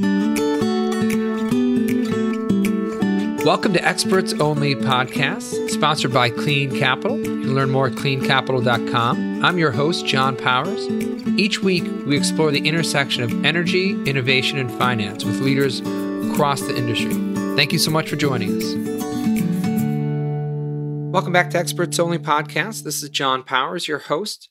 Welcome to Experts Only Podcast, sponsored by Clean Capital. You can learn more at cleancapital.com. I'm your host, John Powers. Each week, we explore the intersection of energy, innovation, and finance with leaders across the industry. Thank you so much for joining us. Welcome back to Experts Only Podcast. This is John Powers, your host.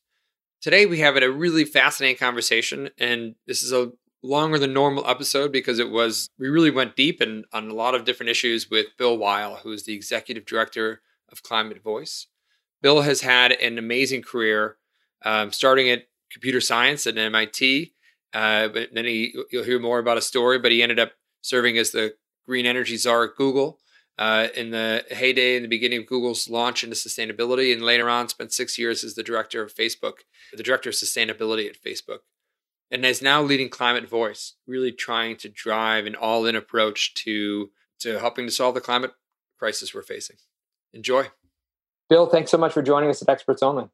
Today, we have a really fascinating conversation, and this is a longer than normal episode because it was we really went deep and on a lot of different issues with Bill Weihl, who is the executive director of Climate Voice. Bill has had an amazing career, um, starting at computer science at MIT. Uh, but then he, you'll hear more about a story. But he ended up serving as the green energy czar at Google uh, in the heyday in the beginning of Google's launch into sustainability, and later on spent six years as the director of Facebook, the director of sustainability at Facebook and is now leading Climate Voice, really trying to drive an all-in approach to to helping to solve the climate crisis we're facing. Enjoy. Bill, thanks so much for joining us at Experts Only.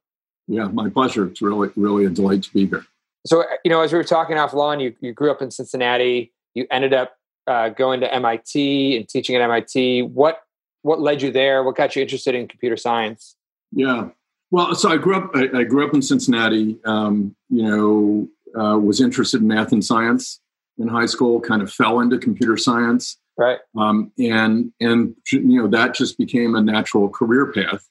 Yeah, my pleasure. It's really, really a delight to be here. So, you know, as we were talking offline, you, you grew up in Cincinnati. You ended up uh, going to MIT and teaching at MIT. What what led you there? What got you interested in computer science? Yeah, well, so I grew up. I, I grew up in Cincinnati. Um, you know, uh, was interested in math and science in high school. Kind of fell into computer science, right? Um, and and you know that just became a natural career path.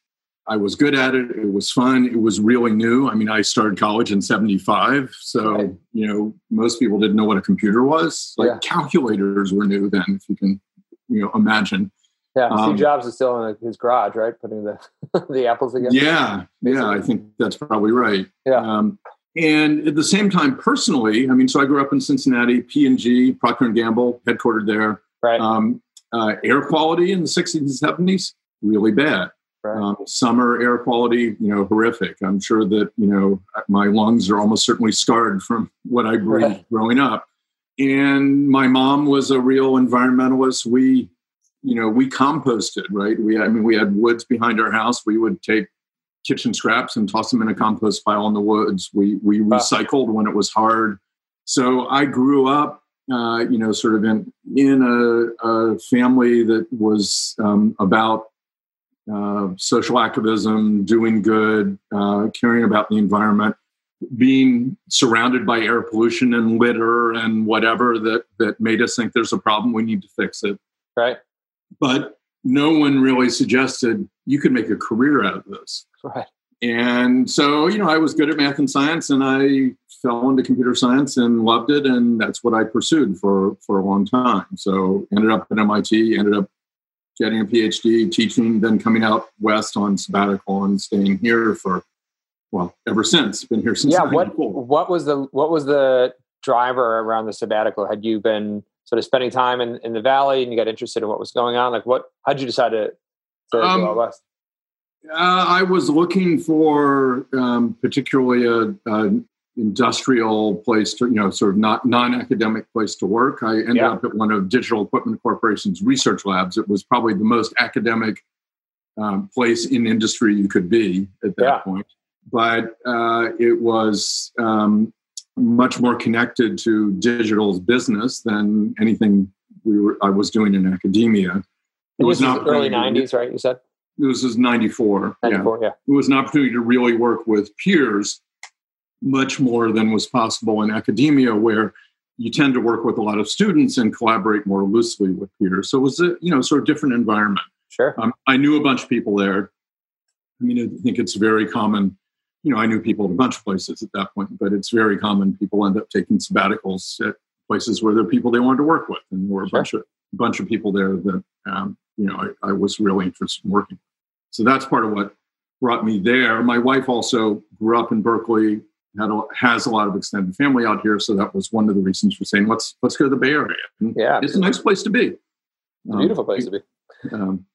I was good at it. It was fun. It was really new. I mean, I started college in '75, so right. you know most people didn't know what a computer was. Like yeah. calculators were new then, if you can, you know, imagine. Yeah, Steve um, Jobs is still in his garage, right, putting the the apples together. Yeah, yeah, I think that's probably right. Yeah. Um, and at the same time, personally, I mean, so I grew up in Cincinnati, P and G, Procter and Gamble, headquartered there. Right. Um, uh, air quality in the '60s and '70s really bad. Right. Um, summer air quality, you know, horrific. I'm sure that you know my lungs are almost certainly scarred from what I breathed right. growing up. And my mom was a real environmentalist. We, you know, we composted, right? We, I mean, we had woods behind our house. We would take kitchen scraps and toss them in a compost pile in the woods. We we recycled when it was hard. So I grew up, uh, you know, sort of in in a, a family that was um, about uh, social activism, doing good, uh, caring about the environment, being surrounded by air pollution and litter and whatever that that made us think there's a problem, we need to fix it. Right. But no one really suggested you could make a career out of this. Right. And so, you know, I was good at math and science and I fell into computer science and loved it. And that's what I pursued for, for a long time. So ended up at MIT, ended up getting a PhD, teaching, then coming out west on sabbatical and staying here for, well, ever since. Been here since. Yeah. What, what was the, what was the driver around the sabbatical? Had you been sort of spending time in, in the valley and you got interested in what was going on? Like what, how'd you decide to, to um, go out west? Uh, I was looking for um, particularly a, a, industrial place to, you know, sort of not non-academic place to work. I ended yeah. up at one of Digital Equipment Corporation's research labs. It was probably the most academic um, place in industry you could be at that yeah. point. But uh, it was um, much more connected to digital's business than anything we were I was doing in academia. It was not early '90s, right? You said this is 94. 94 yeah. yeah. It was an opportunity to really work with peers much more than was possible in academia, where you tend to work with a lot of students and collaborate more loosely with peers. So it was a you know sort of different environment. Sure. Um, I knew a bunch of people there. I mean, I think it's very common. You know, I knew people at a bunch of places at that point, but it's very common people end up taking sabbaticals at places where there are people they wanted to work with, and there were a sure. bunch of bunch of people there that um, you know I, I was really interested in working. So that's part of what brought me there. My wife also grew up in Berkeley, had a, has a lot of extended family out here, so that was one of the reasons for saying let's let's go to the Bay Area. And yeah, it's a nice place to be. Um, beautiful place to be. Um,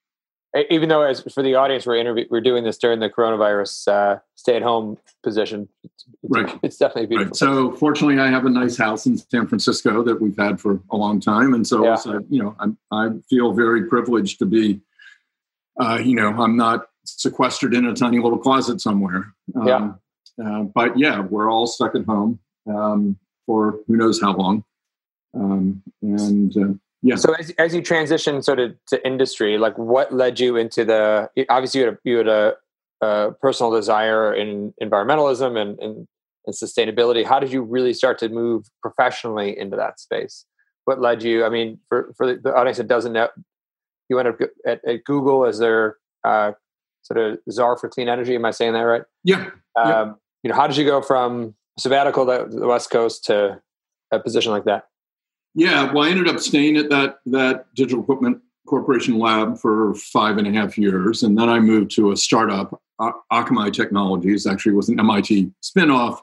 Even though, as for the audience, we're interview, we're doing this during the coronavirus uh, stay-at-home position. It's, right, it's definitely beautiful. Right. So, fortunately, I have a nice house in San Francisco that we've had for a long time, and so, yeah. so you know, I'm, I feel very privileged to be uh, you know, I'm not sequestered in a tiny little closet somewhere. Um, yeah. Uh, but yeah, we're all stuck at home um, for who knows how long. Um, and uh, yeah. So as, as you transition sort of to industry, like what led you into the? Obviously, you had a, you had a, a personal desire in environmentalism and, and, and sustainability. How did you really start to move professionally into that space? What led you? I mean, for for the audience that doesn't know, you ended up at, at Google as their uh, sort of czar for clean energy. Am I saying that right? Yeah. Um, yeah. You know, how did you go from sabbatical to the West Coast to a position like that? Yeah, well, I ended up staying at that that digital equipment corporation lab for five and a half years, and then I moved to a startup, Akamai Technologies. Actually, was an MIT spinoff,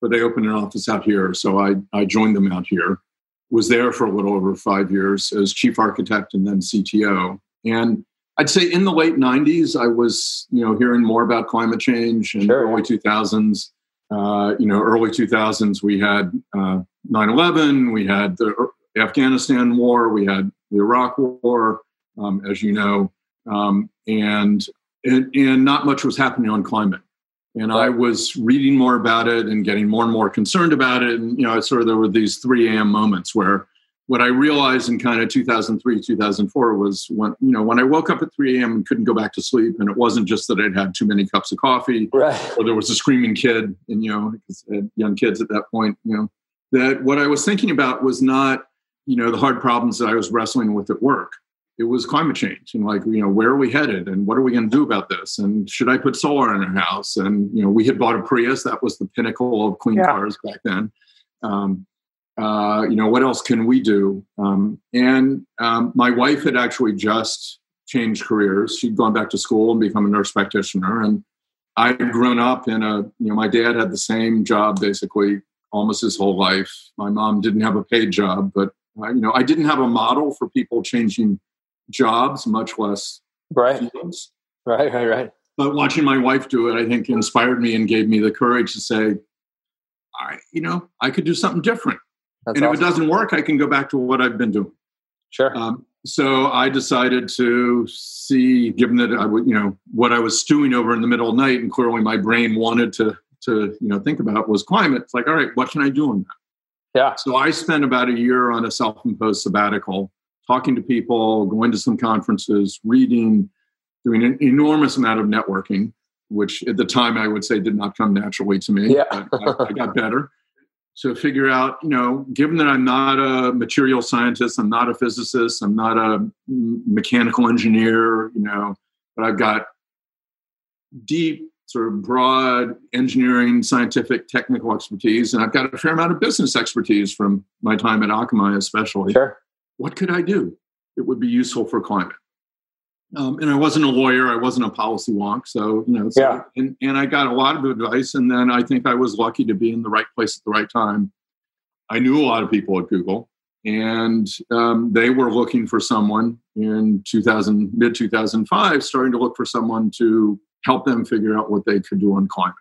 but they opened an office out here, so I I joined them out here. Was there for a little over five years as chief architect and then CTO. And I'd say in the late '90s, I was you know hearing more about climate change in sure. early 2000s. Uh, you know, early 2000s, we had uh, 9/11, we had the Afghanistan war, we had the Iraq war, um, as you know, um, and, and, and not much was happening on climate. And I was reading more about it and getting more and more concerned about it. And you know, sort of there were these 3 a.m. moments where what I realized in kind of 2003, 2004 was when, you know, when I woke up at 3 a.m. and couldn't go back to sleep. And it wasn't just that I'd had too many cups of coffee right. or there was a screaming kid and, you know, young kids at that point, you know, that what I was thinking about was not, you know, the hard problems that I was wrestling with at work. It was climate change and like, you know, where are we headed and what are we going to do about this? And should I put solar in our house? And, you know, we had bought a Prius. That was the pinnacle of clean yeah. cars back then. Um, uh, you know, what else can we do? Um, and um, my wife had actually just changed careers. She'd gone back to school and become a nurse practitioner. And I'd grown up in a, you know, my dad had the same job basically almost his whole life. My mom didn't have a paid job, but uh, you know, I didn't have a model for people changing jobs, much less right. Fields. Right, right, right. But watching my wife do it, I think inspired me and gave me the courage to say, I, you know, I could do something different. That's and awesome. if it doesn't work, I can go back to what I've been doing. Sure. Um, so I decided to see, given that I would, you know, what I was stewing over in the middle of the night, and clearly my brain wanted to to you know think about was climate. It's like, all right, what can I do on that? Yeah. So I spent about a year on a self-imposed sabbatical, talking to people, going to some conferences, reading, doing an enormous amount of networking, which at the time I would say did not come naturally to me. Yeah. I, I got better to figure out, you know, given that I'm not a material scientist, I'm not a physicist, I'm not a mechanical engineer, you know, but I've got deep, sort of broad engineering, scientific, technical expertise, and I've got a fair amount of business expertise from my time at Akamai, especially. Sure. What could I do that would be useful for climate? Um, and I wasn't a lawyer, I wasn't a policy wonk. So, you know, so, yeah. and, and I got a lot of advice. And then I think I was lucky to be in the right place at the right time. I knew a lot of people at Google, and um, they were looking for someone in 2000, mid 2005, starting to look for someone to help them figure out what they could do on climate.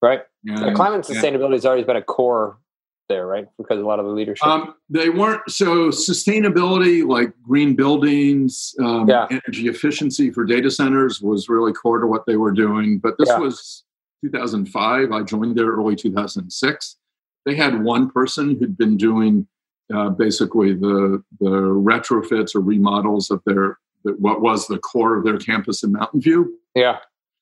Right. And, climate and sustainability has always been a core there, right? Because a lot of the leadership. Um, they weren't so sustainability, like green buildings, um, yeah. energy efficiency for data centers was really core to what they were doing. But this yeah. was 2005. I joined there early 2006. They had one person who'd been doing uh, basically the the retrofits or remodels of their what was the core of their campus in Mountain View. Yeah.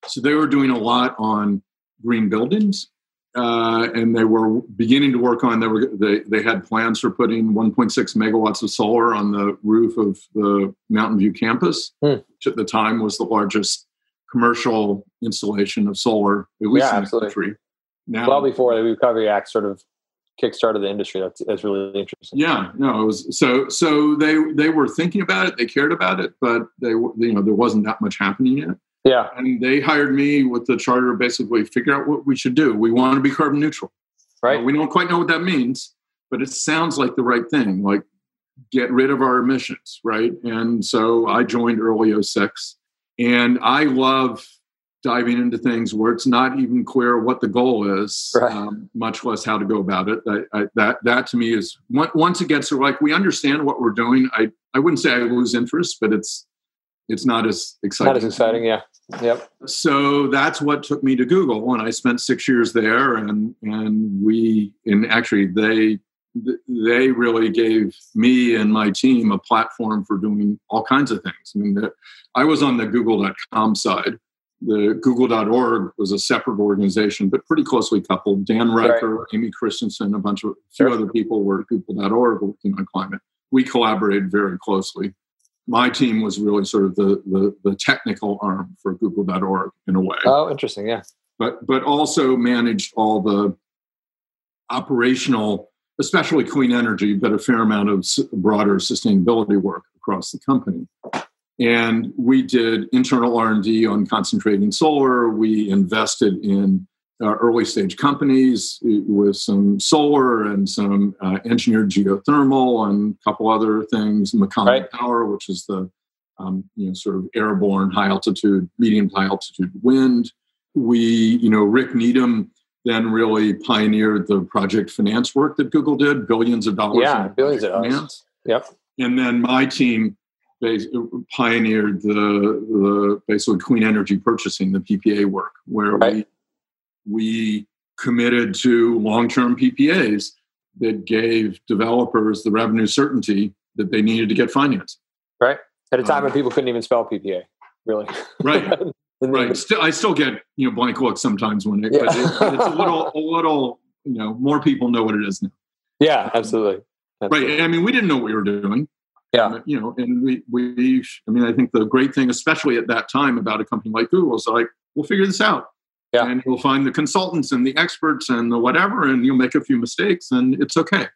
So they were doing a lot on green buildings uh, and they were beginning to work on. They were they they had plans for putting 1.6 megawatts of solar on the roof of the Mountain View campus, hmm. which at the time was the largest commercial installation of solar, at least yeah, in absolutely. the country. Now, well before the Recovery Act sort of kickstarted the industry. That's, that's really interesting. Yeah, no, it was so. So they they were thinking about it, they cared about it, but they you know there wasn't that much happening yet. Yeah. And they hired me with the charter basically figure out what we should do. We want to be carbon neutral. Right. Uh, we don't quite know what that means, but it sounds like the right thing. Like get rid of our emissions, right? And so I joined early 06 and I love diving into things where it's not even clear what the goal is, right. um, much less how to go about it. I, I, that that to me is once it gets to like we understand what we're doing. I I wouldn't say I lose interest, but it's it's not as exciting. Not as exciting, yeah. Yep. So that's what took me to Google, and I spent six years there. And and we, and actually, they they really gave me and my team a platform for doing all kinds of things. I mean, the, I was on the Google.com side. The Google.org was a separate organization, but pretty closely coupled. Dan Reicher, right. Amy Christensen, a bunch of a few sure. other people were at Google.org working on climate. We collaborated very closely. My team was really sort of the, the, the technical arm for Google.org in a way. Oh, interesting. Yeah. But but also managed all the operational, especially clean energy, but a fair amount of broader sustainability work across the company. And we did internal R&D on concentrating solar. We invested in uh, early stage companies with some solar and some uh, engineered geothermal and a couple other things, Makani right. Power, which is the um, you know sort of airborne high altitude, medium high altitude wind. We, you know, Rick Needham then really pioneered the project finance work that Google did, billions of dollars. Yeah, billions of dollars. Yep. And then my team pioneered the, the basically clean energy purchasing, the PPA work, where right. we we committed to long-term PPAs that gave developers the revenue certainty that they needed to get financed. Right. At a time um, when people couldn't even spell PPA, really. Right. right. Still, I still get you know blank looks sometimes when it, yeah. it, it's a little a little you know more people know what it is now. Yeah, absolutely. absolutely. Right. I mean, we didn't know what we were doing. Yeah. You know, and we we I mean, I think the great thing, especially at that time, about a company like Google is like, we'll figure this out. Yeah. And you'll find the consultants and the experts and the whatever, and you'll make a few mistakes, and it's okay.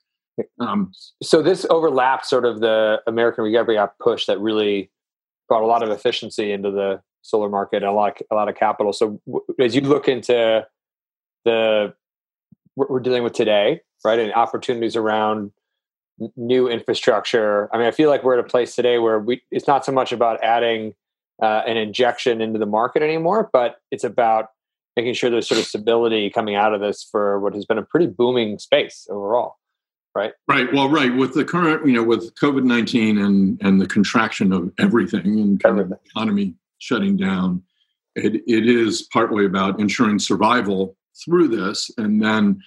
Um, so this overlaps sort of the American Recovery Act push that really brought a lot of efficiency into the solar market and a lot of, a lot of capital. So w- as you look into the what we're dealing with today, right, and opportunities around new infrastructure. I mean, I feel like we're at a place today where we it's not so much about adding uh, an injection into the market anymore, but it's about making sure there's sort of stability coming out of this for what has been a pretty booming space overall. Right. Right. Well, right. With the current, you know, with COVID nineteen and and the contraction of everything and kind everything. of economy shutting down, it, it is partly about ensuring survival through this and then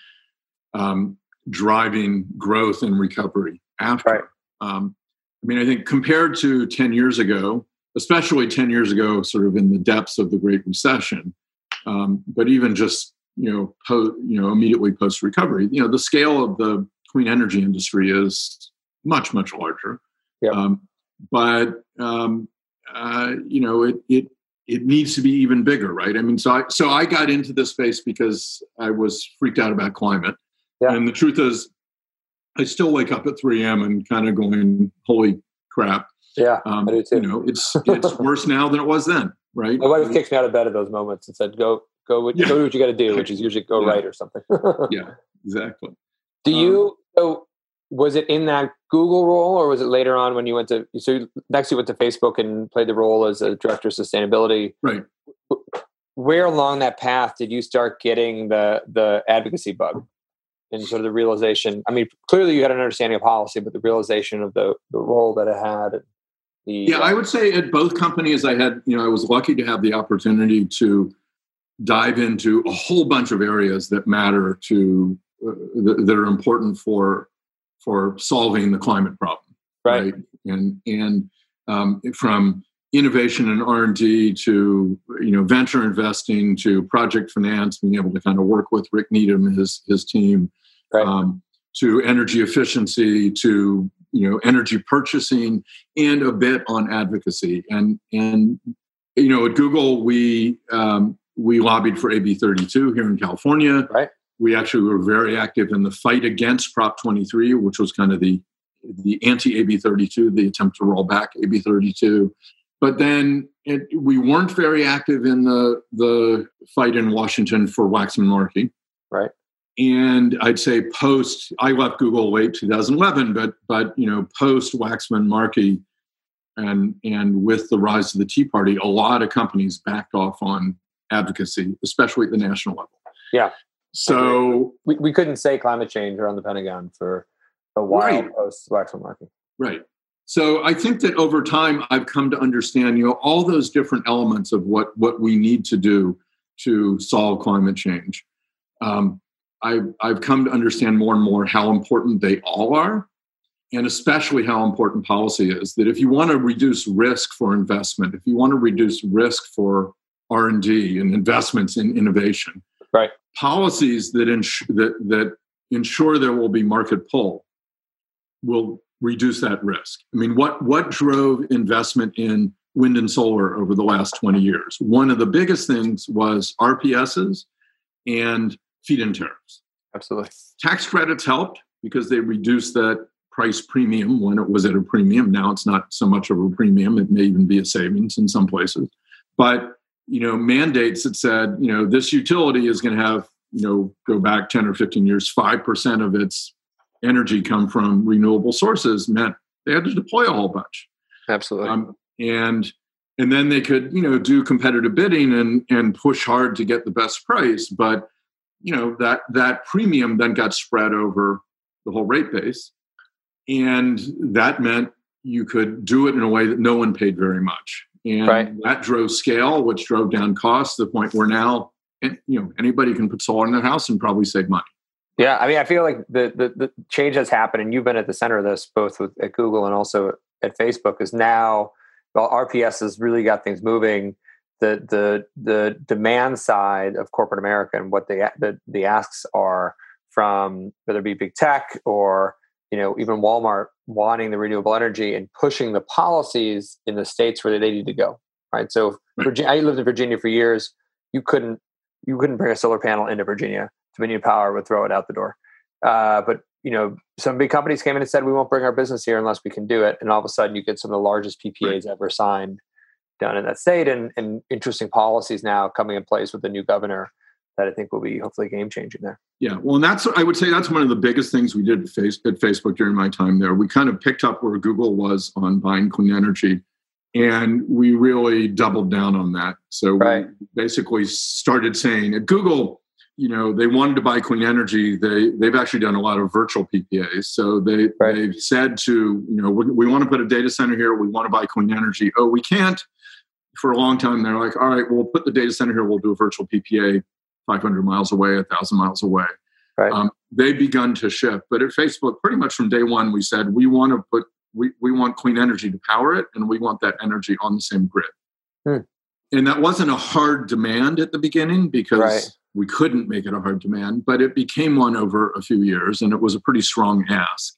um, driving growth and recovery after. Right. Um, I mean, I think compared to 10 years ago, especially 10 years ago, sort of in the depths of the Great Recession, um, but even just, you know, po- you know, immediately post recovery, you know, the scale of the clean energy industry is much, much larger. Yep. Um, but um, uh, you know, it it it needs to be even bigger, right? I mean, so I so I got into this space because I was freaked out about climate, yeah. and the truth is, I still wake up at 3 a.m. and kind of going, "Holy crap!" Yeah, um, I do too. You know, it's it's worse now than it was then, right? My wife kicks me out of bed at those moments and said, "Go, go, yeah. go do what you got to do," which is usually go yeah. right or something. yeah, exactly. Do you? Um, so was it in that Google role, or was it later on when you went to? So next you went to Facebook and played the role as a director of sustainability. Right. Where along that path did you start getting the the advocacy bug and sort of the realization? I mean, clearly you had an understanding of policy, but the realization of the the role that it had. The, yeah, I would say at both companies, I had you know I was lucky to have the opportunity to dive into a whole bunch of areas that matter to uh, that are important for for solving the climate problem. Right. right? And and um, from innovation and R and D to you know venture investing to project finance, being able to kind of work with Rick Needham and his his team, right. um, to energy efficiency to you know energy purchasing and a bit on advocacy and and you know at Google we um, we lobbied for AB 32 here in California. Right we actually were very active in the fight against Prop 23, which was kind of the the anti AB 32, the attempt to roll back AB 32. But then it, we weren't very active in the the fight in Washington for Waxman Markey. Right. And I'd say post, I left Google late 2011, but but you know post Waxman Markey, and and with the rise of the Tea Party, a lot of companies backed off on advocacy, especially at the national level. Yeah. So we, we couldn't say climate change around the Pentagon for a while right. post Waxman Markey. Right. So I think that over time I've come to understand, you know, all those different elements of what what we need to do to solve climate change. Um, I've, I've come to understand more and more how important they all are, and especially how important policy is. That if you want to reduce risk for investment, if you want to reduce risk for R and D and investments in innovation, right? Policies that ins- that that ensure there will be market pull will reduce that risk. I mean, what what drove investment in wind and solar over the last 20 years? One of the biggest things was RPSs and feed-in tariffs. Absolutely. Tax credits helped because they reduced that price premium when it was at a premium. Now it's not so much of a premium. It may even be a savings in some places. But you know, mandates that said, you know, this utility is going to have, you know, go back 10 or 15 years, 5% of its energy come from renewable sources meant they had to deploy a whole bunch. Absolutely. Um, and and then they could you know do competitive bidding and and push hard to get the best price but you know that that premium then got spread over the whole rate base and that meant you could do it in a way that no one paid very much and right. that drove scale which drove down costs to the point where now you know anybody can put solar in their house and probably save money yeah i mean i feel like the the, the change has happened and you've been at the center of this both with at google and also at facebook is now well, RPS has really got things moving. The the the demand side of corporate America and what they the, the asks are from whether it be big tech or you know even Walmart wanting the renewable energy and pushing the policies in the states where they need to go. Right. So Virginia, I lived in Virginia for years. You couldn't you couldn't bring a solar panel into Virginia. Dominion Power would throw it out the door. Uh, but you know, some big companies came in and said, we won't bring our business here unless we can do it. And all of a sudden you get some of the largest PPAs right. ever signed down in that state and, and interesting policies now coming in place with the new governor that I think will be hopefully game changing there. Yeah, well, and that's I would say that's one of the biggest things we did at, face, at Facebook during my time there. We kind of picked up where Google was on buying clean energy, and we really doubled down on that. So right. we basically started saying at Google, you know they wanted to buy clean energy they they've actually done a lot of virtual ppas so they right. they've said to you know we, we, want to put a data center here we want to buy clean energy oh we can't for a long time they're like all right we'll put the data center here we'll do a virtual ppa 500 miles away 1000 miles away right. um, they've begun to shift but at facebook pretty much from day one we said we want to put we, we want clean energy to power it and we want that energy on the same grid hmm. and that wasn't a hard demand at the beginning because right we couldn't make it a hard demand, but it became one over a few years, and it was a pretty strong ask.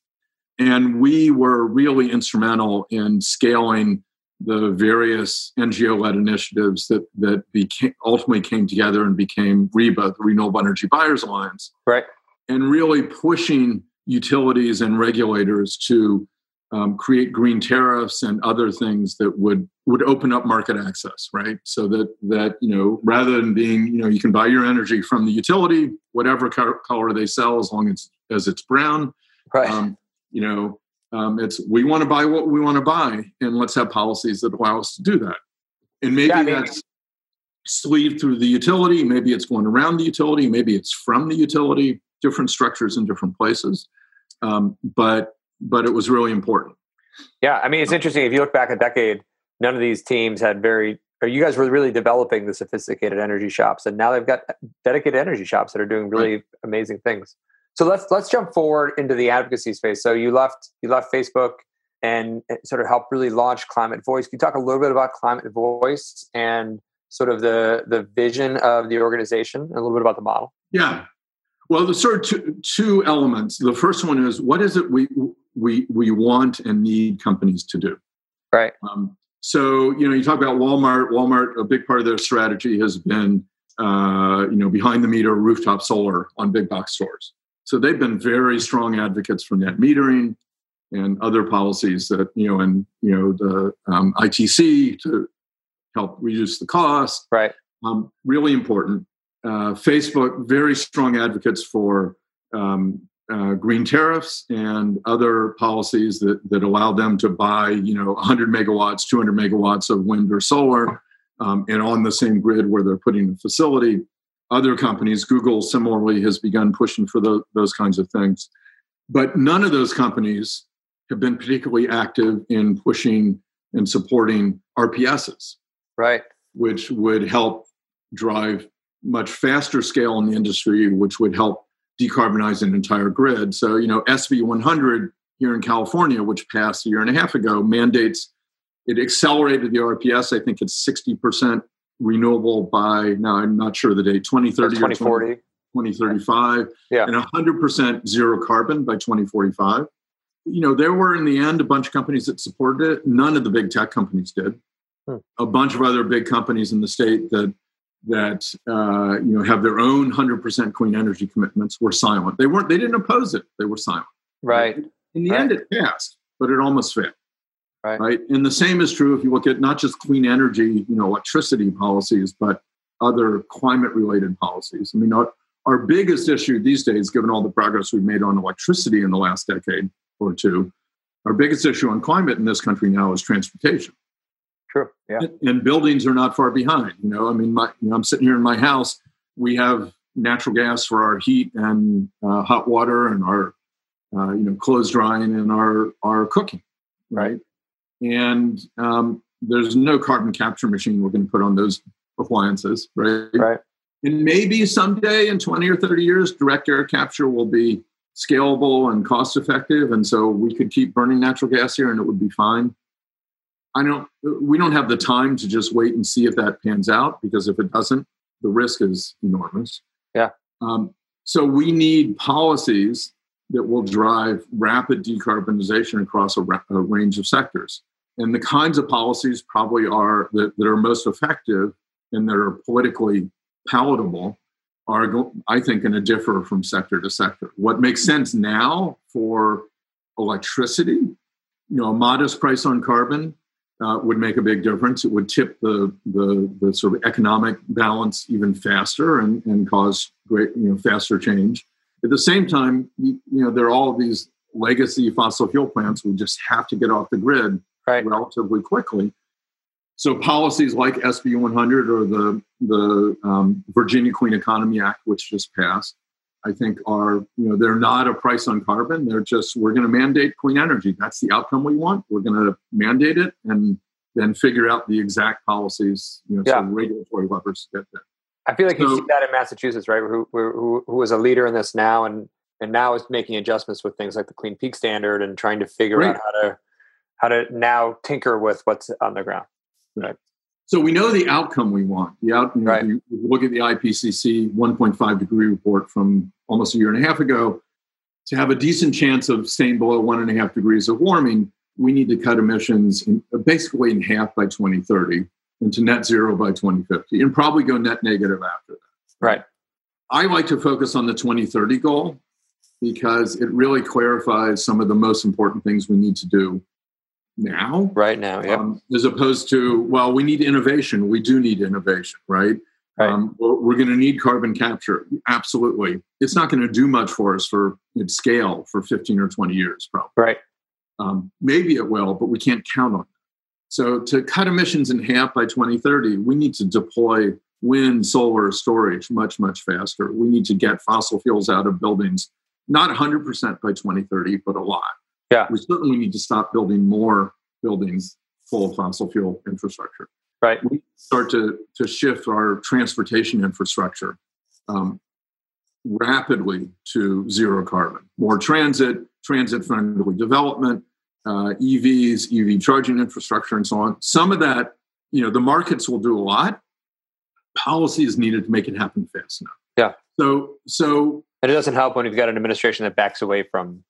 And we were really instrumental in scaling the various NGO-led initiatives that that became ultimately came together and became REBA, the Renewable Energy Buyers Alliance, right? And really pushing utilities and regulators to um, create green tariffs and other things that would would open up market access, right? So that that you know, rather than being you know, you can buy your energy from the utility, whatever color they sell, as long as as it's brown, right? Um, you know, um, it's we want to buy what we want to buy, and let's have policies that allow us to do that. And maybe yeah, I mean, that's sleeved through the utility, maybe it's going around the utility, maybe it's from the utility. Different structures in different places, um, but but it was really important. Yeah, I mean, it's interesting. If you look back a decade, none of these teams had very, or you guys were really developing the sophisticated energy shops, and now they've got dedicated energy shops that are doing really right. amazing things. So let's let's jump forward into the advocacy space. So you left you left Facebook and sort of helped really launch Climate Voice. Can you talk a little bit about Climate Voice and sort of the the vision of the organization and a little bit about the model? Yeah. Well, the sort of two, two elements. The first one is what is it we we we want and need companies to do. Right. Um, so you know, you talk about Walmart. Walmart, a big part of their strategy has been uh, you know behind the meter rooftop solar on big box stores. So they've been very strong advocates for net metering and other policies that you know, and you know the um, ITC to help reduce the cost. Right. Um, really important. Uh, Facebook, very strong advocates for um, uh, green tariffs and other policies that, that allow them to buy, you know, 100 megawatts, 200 megawatts of wind or solar, um, and on the same grid where they're putting the facility. Other companies, Google similarly has begun pushing for the, those kinds of things. But none of those companies have been particularly active in pushing and supporting RPSs. Right. Which would help drive much faster scale in the industry, which would help decarbonize an entire grid. So, you know, SB 100 here in California, which passed a year and a half ago, mandates it accelerated the RPS. I think it's 60% renewable by now, I'm not sure the date, 2030 2040. 2035, yeah. and 100% zero carbon by 2045. You know, there were in the end a bunch of companies that supported it. None of the big tech companies did. Hmm. A bunch of other big companies in the state that that uh, you know have their own 100% clean energy commitments were silent. They weren't. They didn't oppose it. They were silent. Right. In the right. end, it passed, but it almost failed. Right. right. And the same is true if you look at not just clean energy, you know, electricity policies, but other climate-related policies. I mean, our, our biggest issue these days, given all the progress we've made on electricity in the last decade or two, our biggest issue on climate in this country now is transportation. True. Yeah. And buildings are not far behind. You know, I mean, my, you know, I'm sitting here in my house. We have natural gas for our heat and uh, hot water and our, uh, you know, clothes drying and our our cooking, right? And um, there's no carbon capture machine we're going to put on those appliances, right? Right. And maybe someday in 20 or 30 years, direct air capture will be scalable and cost effective. And so we could keep burning natural gas here and it would be fine. I don't, we don't have the time to just wait and see if that pans out because if it doesn't, the risk is enormous. Yeah. Um, so we need policies that will drive rapid decarbonization across a, ra- a, range of sectors. And the kinds of policies probably are that, that are most effective and that are politically palatable are, I think, going to differ from sector to sector. What makes sense now for electricity, you know, a modest price on carbon uh, would make a big difference. It would tip the, the, the sort of economic balance even faster and, and cause great, you know, faster change. At the same time, you, you know, there are all these legacy fossil fuel plants we just have to get off the grid right. relatively quickly. So policies like SB 100 or the the um, Virginia Clean Economy Act, which just passed, I think are you know they're not a price on carbon. They're just we're going to mandate clean energy. That's the outcome we want. We're going to mandate it and then figure out the exact policies, you know, yeah. so regulatory levers to get there. I feel like so, you see that in Massachusetts, right? Who, who who is a leader in this now, and and now is making adjustments with things like the Clean Peak Standard and trying to figure right. out how to how to now tinker with what's on the ground. Right. So we know the outcome we want. The know, right. you look at the IPCC 1.5 degree report from almost a year and a half ago. To have a decent chance of staying below one and a half degrees of warming, we need to cut emissions in, basically in half by 2030 and to net zero by 2050, and probably go net negative after that. Right. I like to focus on the 2030 goal because it really clarifies some of the most important things we need to do now. Right now, yeah. Um, as opposed to, well, we need innovation. We do need innovation, right? right. Um, we're, we're going to need carbon capture. Absolutely. It's not going to do much for us for its scale for 15 or 20 years, probably. Right. Um, maybe it will, but we can't count on it. So to cut emissions in half by 2030, we need to deploy wind, solar, storage much, much faster. We need to get fossil fuels out of buildings, not 100% by 2030, but a lot. Yeah. We certainly need to stop building more buildings full of fossil fuel infrastructure. Right. We start to, to shift our transportation infrastructure um, rapidly to zero carbon. More transit, transit friendly development, uh, EVs, EV charging infrastructure, and so on. Some of that, you know, the markets will do a lot. Policy is needed to make it happen fast enough. Yeah. So, so, and it doesn't help when you've got an administration that backs away from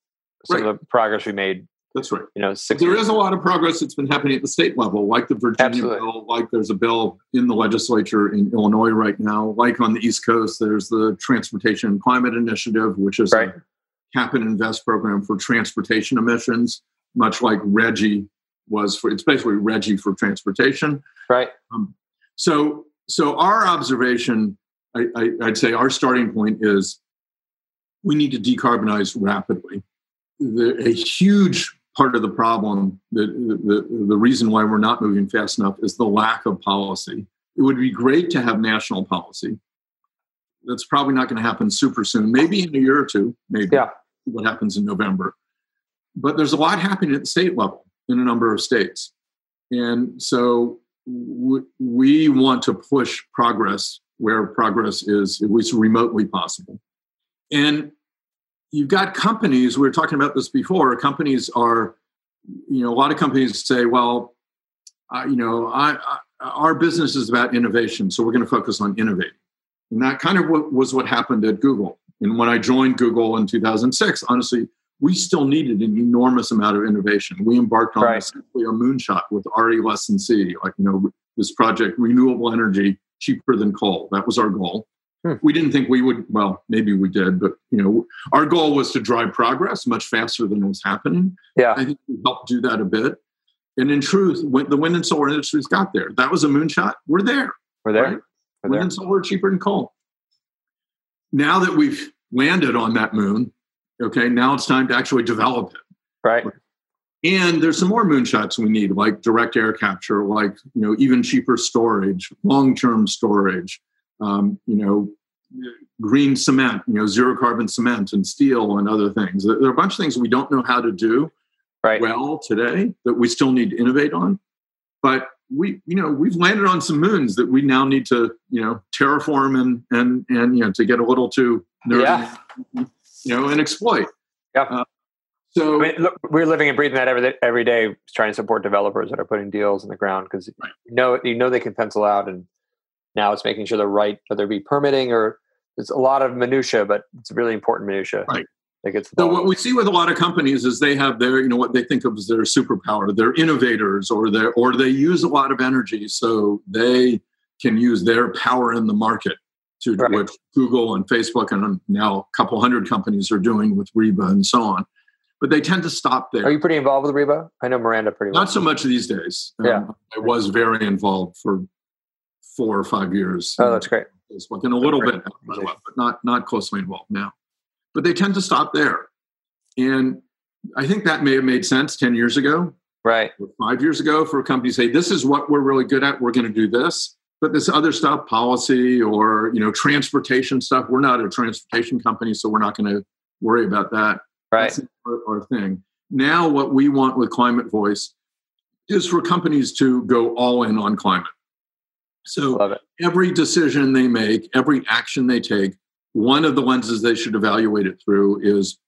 some right. of the progress we made. That's right. You know, six there is a lot of progress that's been happening at the state level, like the Virginia Absolutely. bill, like there's a bill in the legislature in Illinois right now, like on the East Coast, there's the Transportation and Climate Initiative, which is right. a cap and invest program for transportation emissions, much like RGGI was for. It's basically RGGI for transportation. Right. Um, so, so our observation, I, I, I'd say, our starting point is we need to decarbonize rapidly. The, a huge part of the problem, the, the, the reason why we're not moving fast enough is the lack of policy. It would be great to have national policy. That's probably not going to happen super soon, maybe in a year or two, maybe yeah. what happens in November. But there's a lot happening at the state level in a number of states. And so we want to push progress where progress is at least remotely possible. And you've got companies, we were talking about this before, companies are, you know, a lot of companies say, well, uh, you know, I, I, our business is about innovation, so we're going to focus on innovating. And that kind of was what happened at Google. And when I joined Google in 2006, honestly, we still needed an enormous amount of innovation. We embarked on right. essentially a moonshot with RE less than C, like, you know, this project, renewable energy cheaper than coal. That was our goal. Hmm. We didn't think we would, well, maybe we did, but, you know, our goal was to drive progress much faster than it was happening. Yeah. I think we helped do that a bit. And in truth, when the wind and solar industries got there, that was a moonshot. We're there. We're there. Right? We're wind there. and solar cheaper than coal. Now that we've landed on that moon, okay, now it's time to actually develop it. Right. And there's some more moonshots we need, like direct air capture, like you know, even cheaper storage, long-term storage, um, you know, green cement, you know, zero carbon cement and steel and other things. There are a bunch of things we don't know how to do right. well today that we still need to innovate on. But we, you know, we've landed on some moons that we now need to, you know, terraform and and and you know to get a little too nerdy, yeah. you know, and exploit. Yeah. Uh, so I mean, look, we're living and breathing that every every day, trying to support developers that are putting deals in the ground because right. you know you know they can pencil out, and now it's making sure they're right, whether it be permitting or it's a lot of minutia, but it's really important minutia. Right Like it's so what we see with a lot of companies is they have their you know what they think of as their superpower they're innovators or they or they use a lot of energy so they can use their power in the market to right. which google and facebook and now a couple hundred companies are doing with reba and so on but they tend to stop there are you pretty involved with reba i know miranda pretty well not so much these days yeah um, i was very involved for four or five years oh that's great facebook and a little bit but not not closely involved now but they tend to stop there. And I think that may have made sense 10 years ago. Right. five years ago for a company to say, this is what we're really good at. We're going to do this. But this other stuff, policy or, you know, transportation stuff, we're not a transportation company, so we're not going to worry about that. Right. That's our, our thing. Now, what we want with Climate Voice is for companies to go all in on climate. So every decision they make, every action they take one of the lenses they should evaluate it through is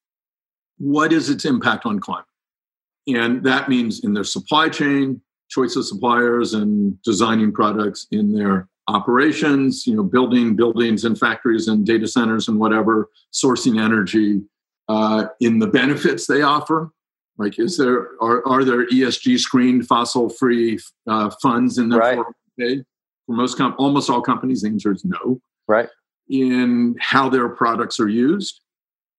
what is its impact on climate? And that means in their supply chain, choice of suppliers and designing products in their operations, you know, building buildings and factories and data centers and whatever, sourcing energy, uh, in the benefits they offer. Like, is there are, are there ESG screened fossil free uh, funds in their right. For most com- almost all companies, the answer is no. Right in how their products are used?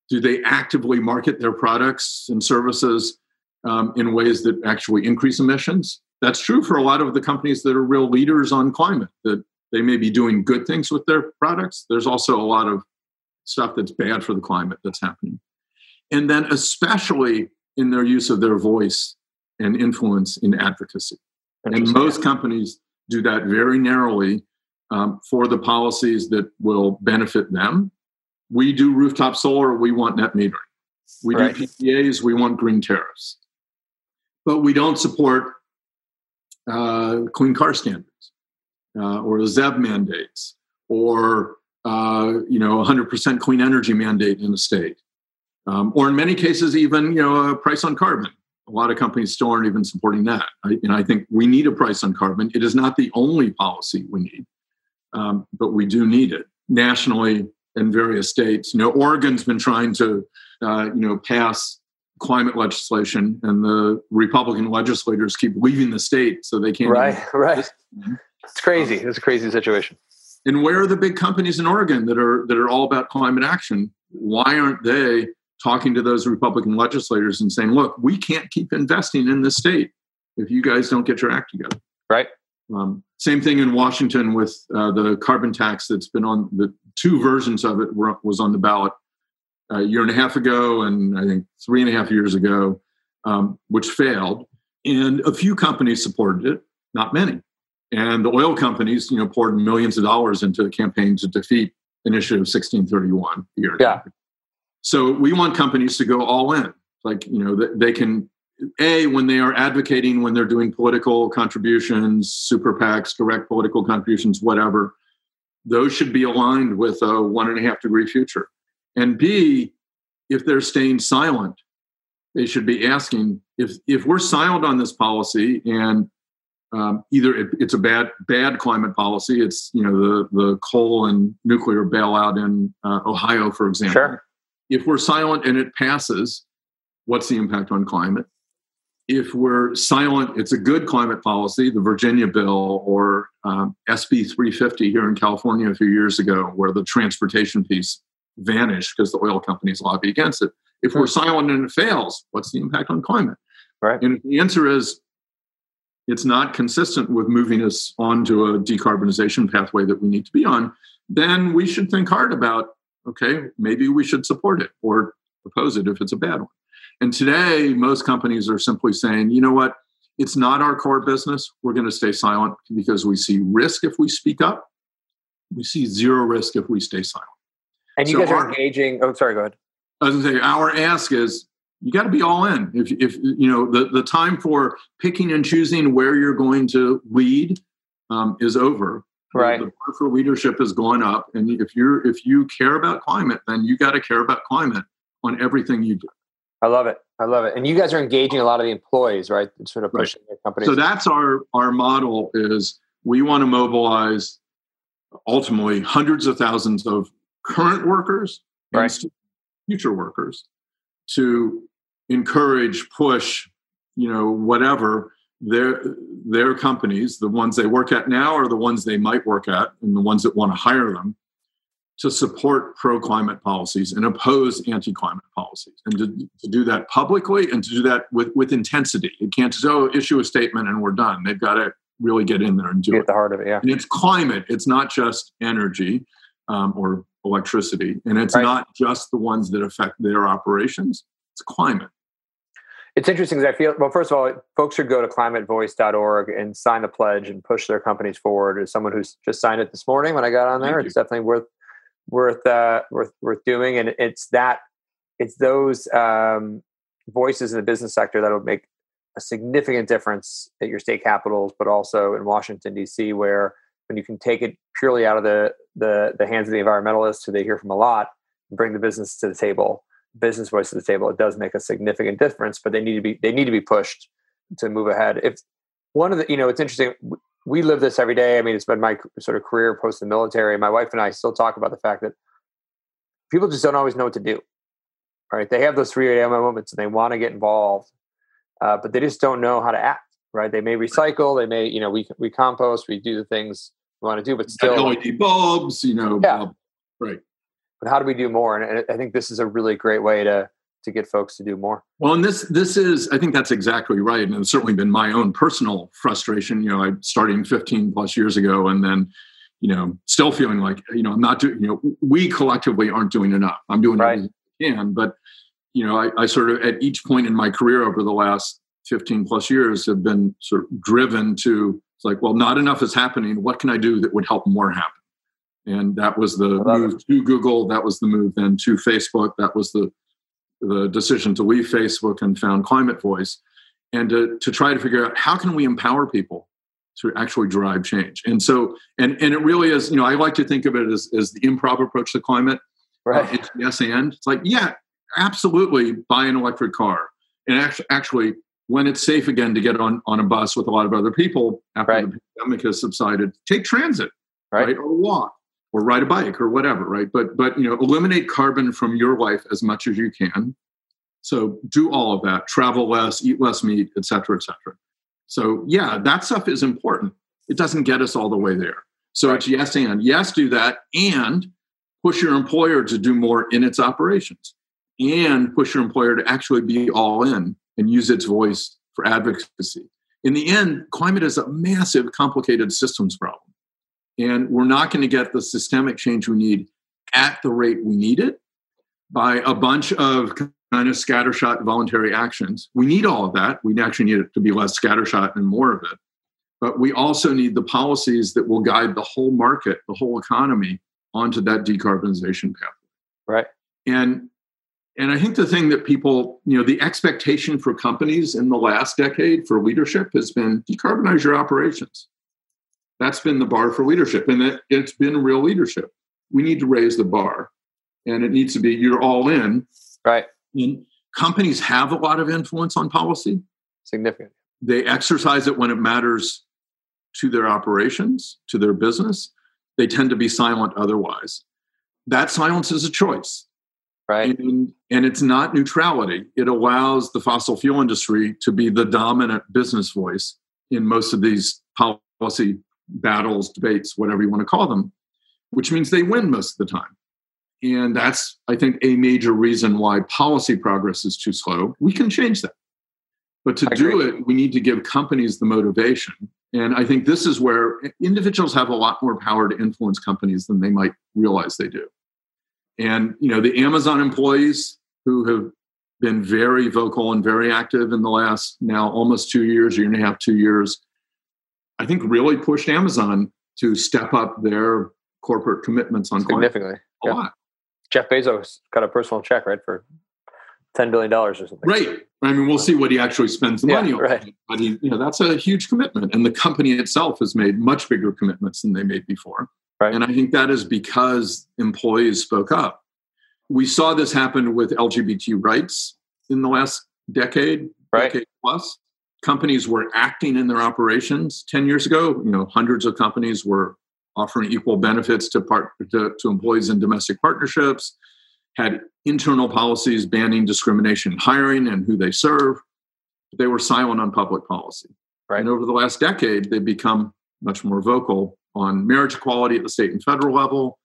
Do they actively market their products and services um, in ways that actually increase emissions? That's true for a lot of the companies that are real leaders on climate, that they may be doing good things with their products. There's also a lot of stuff that's bad for the climate that's happening. And then, especially in their use of their voice and influence in advocacy. And most companies do that very narrowly um, for the policies that will benefit them. We do rooftop solar, we want net metering. We right. do PPAs, we want green tariffs. But we don't support uh, clean car standards uh, or the ZEV mandates or uh, you know 100% clean energy mandate in the state. Um, or in many cases, even you know a price on carbon. A lot of companies still aren't even supporting that. I, and I think we need a price on carbon. It is not the only policy we need um, but we do need it nationally in various states. You know, Oregon's been trying to, uh, you know, pass climate legislation, and the Republican legislators keep leaving the state, so they can't. Right, right. It's crazy. It's a crazy situation. And where are the big companies in Oregon that are that are all about climate action? Why aren't they talking to those Republican legislators and saying, "Look, we can't keep investing in this state if you guys don't get your act together." Right. Um, same thing in Washington with uh, the carbon tax that's been on the two versions of it were, was on the ballot a year and a half ago and I think three and a half years ago, um, which failed. And a few companies supported it, not many. And the oil companies, you know, poured millions of dollars into the campaign to defeat Initiative 1631 year. Yeah. So we want companies to go all in. Like, you know, they can a when they are advocating when they're doing political contributions super pacs direct political contributions whatever those should be aligned with a one and a half degree future and b if they're staying silent, they should be asking if if we're silent on this policy and um, either it, it's a bad bad climate policy. It's you know the the coal and nuclear bailout in uh, Ohio, for example. Sure. If we're silent and it passes, what's the impact on climate? If we're silent, it's a good climate policy. The Virginia bill or um, SB 350 here in California a few years ago, where the transportation piece vanished because the oil companies lobby against it. If we're hmm. silent and it fails, what's the impact on climate? Right. And the answer is it's not consistent with moving us onto a decarbonization pathway that we need to be on, then we should think hard about okay, maybe we should support it or oppose it if it's a bad one. And today, most companies are simply saying, you know what, it's not our core business. We're going to stay silent because we see risk if we speak up. We see zero risk if we stay silent. And you so guys are our, engaging. Oh, sorry, go ahead. I was going to say, our ask is you got to be all in. If, if you know the, the time for picking and choosing where you're going to lead um, is over. Right. The, the bar for leadership is going up, and if you're if you care about climate, then you got to care about climate on everything you do. I love it. I love it. And you guys are engaging a lot of the employees, right? Sort of pushing right. their companies. So that's our our model is we want to mobilize ultimately hundreds of thousands of current workers right. and future workers to encourage, push, you know, whatever their their companies, the ones they work at now or the ones they might work at, and the ones that want to hire them, to support pro climate policies and oppose anti climate policies, and to, to, do that publicly and to do that with with intensity. It can't just oh issue a statement and we're done. They've got to really get in there and do get it. the heart of it. Yeah, and it's climate. It's not just energy um, or electricity, and it's right. not just the ones that affect their operations. It's climate. It's interesting because I feel well. First of all, folks should go to climatevoice.org and sign the pledge and push their companies forward. As someone who's just signed it this morning when I got on there, it's definitely worth worth uh, worth worth doing. And it's that it's those um, voices in the business sector that'll make a significant difference at your state capitals, but also in Washington D.C., where when you can take it purely out of the the, the hands of the environmentalists, who they hear from a lot, and bring the business to the table business voice to the table, it does make a significant difference. But they need to be they need to be pushed to move ahead. If one of the you know it's interesting, we live this every day. I mean, it's been my sort of career post the military. My wife and I still talk about the fact that people just don't always know what to do. Right? They have those three a.m. moments and they want to get involved, uh, but they just don't know how to act. Right? They may recycle. They may you know we we compost. We do the things want to do, but still LED bulbs. You know, yeah. right but how do we do more? And I think this is a really great way to to get folks to do more. Well, and this this is I think that's exactly right, and it's certainly been my own personal frustration. You know, I starting 15 plus years ago, and then you know still feeling like you know I'm not doing. You know, we collectively aren't doing enough. I'm doing right. everything I can, but you know, I, I sort of at each point in my career over the last 15 plus years have been sort of driven to it's like, well, not enough is happening. What can I do that would help more happen? and that was the move it. to Google. That was the move then to Facebook. That was the the decision to leave Facebook and found Climate Voice, and to, to try to figure out how can we empower people to actually drive change. And so, and and it really is. You know, I like to think of it as as the improv approach to climate. Right. Uh, it's yes and. It's like yeah, absolutely, buy an electric car, and actually, actually when it's safe again to get on on a bus with a lot of other people after right. the pandemic has subsided, take transit, right, right? or walk or ride a bike or whatever right but but you know eliminate carbon from your life as much as you can so do all of that travel less eat less meat et cetera et cetera so yeah that stuff is important it doesn't get us all the way there so right. it's yes and yes do that and push your employer to do more in its operations and push your employer to actually be all in and use its voice for advocacy in the end climate is a massive complicated systems problem and we're not going to get the systemic change we need at the rate we need it by a bunch of kind of scattershot voluntary actions. We need all of that. We actually need it to be less scattershot and more of it. But we also need the policies that will guide the whole market, the whole economy onto that decarbonization path. Right. And and I think the thing that people, you know, the expectation for companies in the last decade for leadership has been decarbonize your operations. That's been the bar for leadership, and it, it's been real leadership. We need to raise the bar, and it needs to be you're all in. Right. And companies have a lot of influence on policy. Significant. They exercise it when it matters to their operations, to their business. They tend to be silent otherwise. That silence is a choice. Right. And, and it's not neutrality. It allows the fossil fuel industry to be the dominant business voice in most of these policy battles, debates, whatever you want to call them, which means they win most of the time. And that's, I think, a major reason why policy progress is too slow. We can change that. But to do it, we need to give companies the motivation. And I think this is where individuals have a lot more power to influence companies than they might realize they do. And you know, the Amazon employees who have been very vocal and very active in the last now almost two years, year and a half, two years, I think really pushed Amazon to step up their corporate commitments on significantly a yeah. lot. Jeff Bezos got a personal check, right, for ten billion dollars or something. Right. I mean, we'll see what he actually spends the yeah, money on. Right. But he, you know, that's a huge commitment, and the company itself has made much bigger commitments than they made before. Right. And I think that is because employees spoke up. We saw this happen with LGBT rights in the last decade, right. decade plus. Companies were acting in their operations 10 years ago. You know, hundreds of companies were offering equal benefits to, part, to, to employees in domestic partnerships, had internal policies banning discrimination in hiring and who they serve. They were silent on public policy. Right. And over the last decade, they've become much more vocal on marriage equality at the state and federal level,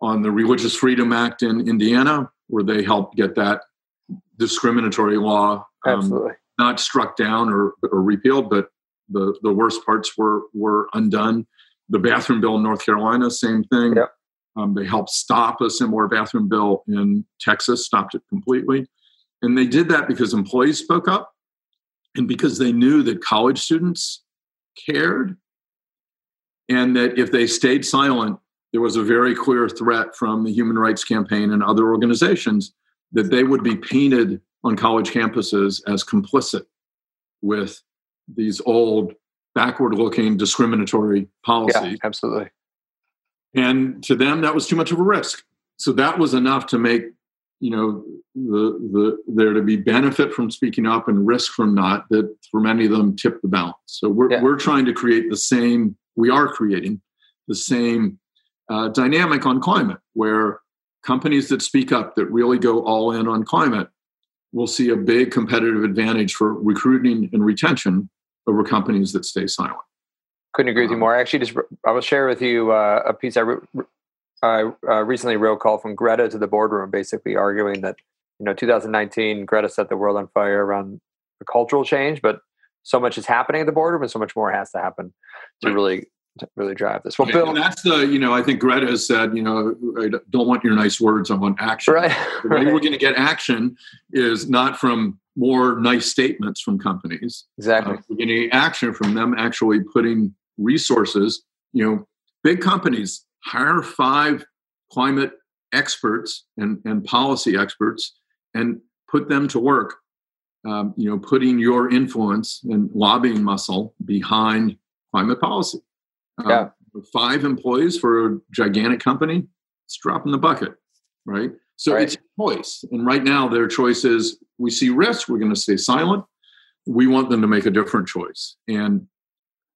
on the Religious Freedom Act in Indiana, where they helped get that discriminatory law um, not struck down or, or repealed, but the, the worst parts were were undone. The bathroom bill in North Carolina, same thing. Yep. Um, they helped stop a similar bathroom bill in Texas, stopped it completely. And they did that because employees spoke up and because they knew that college students cared and that if they stayed silent, there was a very clear threat from the Human Rights Campaign and other organizations that they would be painted on college campuses as complicit with these old, backward looking, discriminatory policies. Yeah, absolutely. And to them, that was too much of a risk. So that was enough to make you know the the there to be benefit from speaking up and risk from not that for many of them tip the balance so we're, yeah. we're trying to create the same we are creating the same uh, dynamic on climate where companies that speak up that really go all in on climate will see a big competitive advantage for recruiting and retention over companies that stay silent couldn't agree with you um, more. I actually just I will share with you uh, a piece I, re- I uh, recently wrote a call "From Greta to the Boardroom," basically arguing that you know 2019 Greta set the world on fire around the cultural change, but so much is happening at the boardroom, and so much more has to happen to right. really to really drive this. Well, Bill, and that's the you know I think Greta has said you know I don't want your nice words, I want action. Right. The way right. we're going to get action is not from more nice statements from companies. Exactly. Uh, we're getting action from them actually putting resources. You know, big companies hire five climate experts and, and policy experts and put them to work. Um, you know, putting your influence and lobbying muscle behind climate policy. Um, yeah. five employees for a gigantic company, it's dropping the bucket, right? So right. it's choice. And right now, their choice is we see risk, we're going to stay silent. We want them to make a different choice. And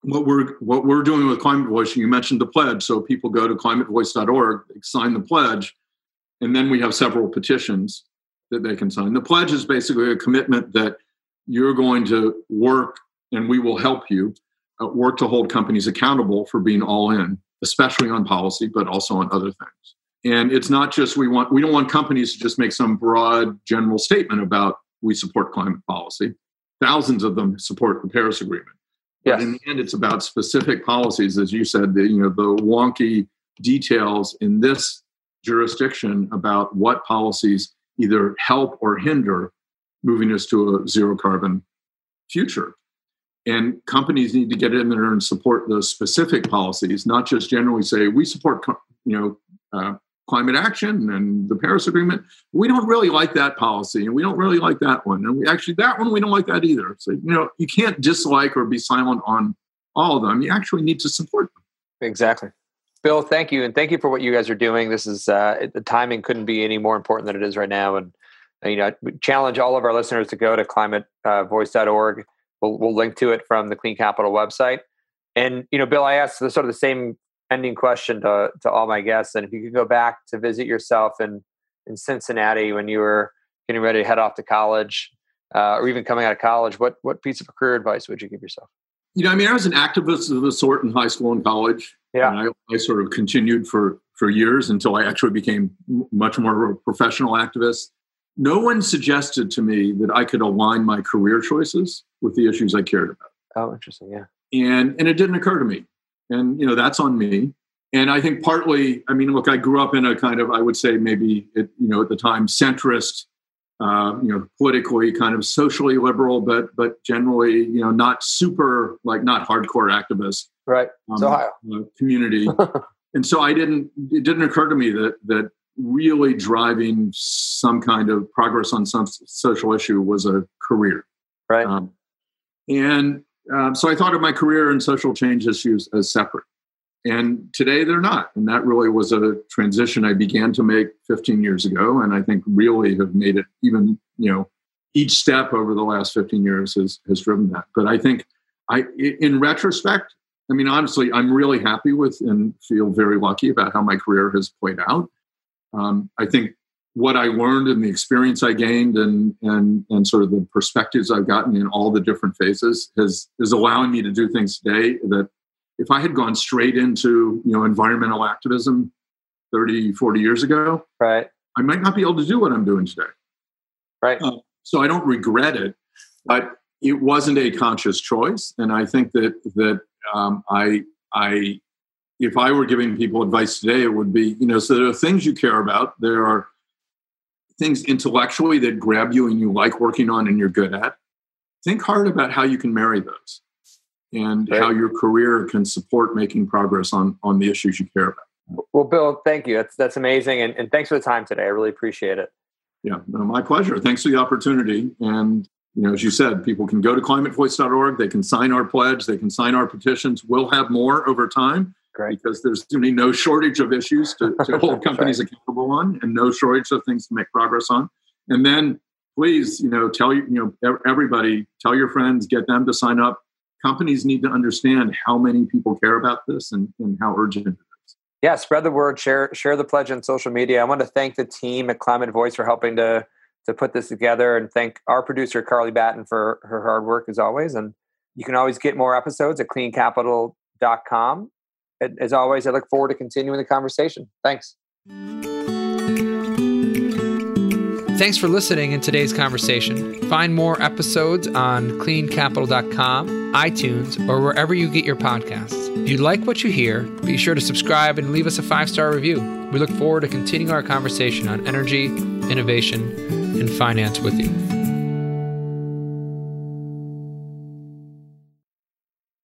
what we're what we're doing with climate voice you mentioned the pledge so people go to climatevoice.org sign the pledge and then we have several petitions that they can sign. The pledge is basically a commitment that you're going to work and we will help you uh, work to hold companies accountable for being all in especially on policy but also on other things. And it's not just we want we don't want companies to just make some broad general statement about we support climate policy. Thousands of them support the paris agreement Yes. But in the end, it's about specific policies, as you said. The you know the wonky details in this jurisdiction about what policies either help or hinder moving us to a zero carbon future. And companies need to get in there and support those specific policies, not just generally say we support you know uh, climate action and the Paris Agreement. We don't really like that policy, and we don't really like that one, and we actually that one we don't like that either. So you know you can't dislike or be silent on all of them. You actually need to support them. Exactly. Bill, thank you, and thank you for what you guys are doing. This is uh, the timing couldn't be any more important than it is right now, and you know, challenge all of our listeners to go to climatevoice.org. We'll, we'll link to it from the Clean Capital website. And you know, Bill, I asked the sort of the same ending question to to all my guests, and if you could go back to visit yourself in in Cincinnati when you were getting ready to head off to college, uh, or even coming out of college, what what piece of career advice would you give yourself? You know, I mean, I was an activist of the sort in high school and college. Yeah, and I, I sort of continued for for years until I actually became much more of a professional activist. No one suggested to me that I could align my career choices with the issues I cared about. Oh, interesting. Yeah. And and it didn't occur to me. And you know, that's on me. And I think partly, I mean, look, I grew up in a kind of, I would say maybe, it, you know, at the time, centrist, uh, you know, politically kind of socially liberal, but but generally, you know, not super like not hardcore activist, right? Um, so uh, community. and so I didn't. It didn't occur to me that that really driving some kind of progress on some social issue was a career, right? Um, and um, so I thought of my career and social change issues as separate. And today they're not. And that really was a transition I began to make 15 years ago. And I think really have made it even, you know, each step over the last 15 years has, has driven that. But I think I, in retrospect, I mean, honestly, I'm really happy with and feel very lucky about how my career has played out. Um, I think what I learned and the experience I gained and and and sort of the perspectives I've gotten in all the different phases has is allowing me to do things today that if I had gone straight into you know environmental activism 30 40 years ago right. I might not be able to do what I'm doing today. Right. Uh, so I don't regret it but it wasn't a conscious choice. And I think that that um, I I if I were giving people advice today it would be you know so there are things you care about. There are things intellectually that grab you and you like working on and you're good at, think hard about how you can marry those and right. how your career can support making progress on on the issues you care about. Well, Bill, thank you. That's that's amazing, and, and thanks for the time today. I really appreciate it. Yeah, no, my pleasure. Thanks for the opportunity. And you know, as you said, people can go to climatevoice.org. They can sign our pledge. They can sign our petitions. We'll have more over time. Great. Because there's really no shortage of issues to, to hold companies right. accountable on and no shortage of things to make progress on. And then please, you know, tell you, you know, everybody, tell your friends, get them to sign up. Companies need to understand how many people care about this and, and how urgent it is. Yeah, spread the word, share share the pledge on social media. I want to thank the team at Climate Voice for helping to to put this together and thank our producer Carly Batten for her hard work as always. And you can always get more episodes at cleancapital.com as always, I look forward to continuing the conversation. Thanks. Thanks for listening in today's conversation. Find more episodes on cleancapital.com, iTunes, or wherever you get your podcasts. If you like what you hear, be sure to subscribe and leave us a five star review. We look forward to continuing our conversation on energy, innovation, and finance with you.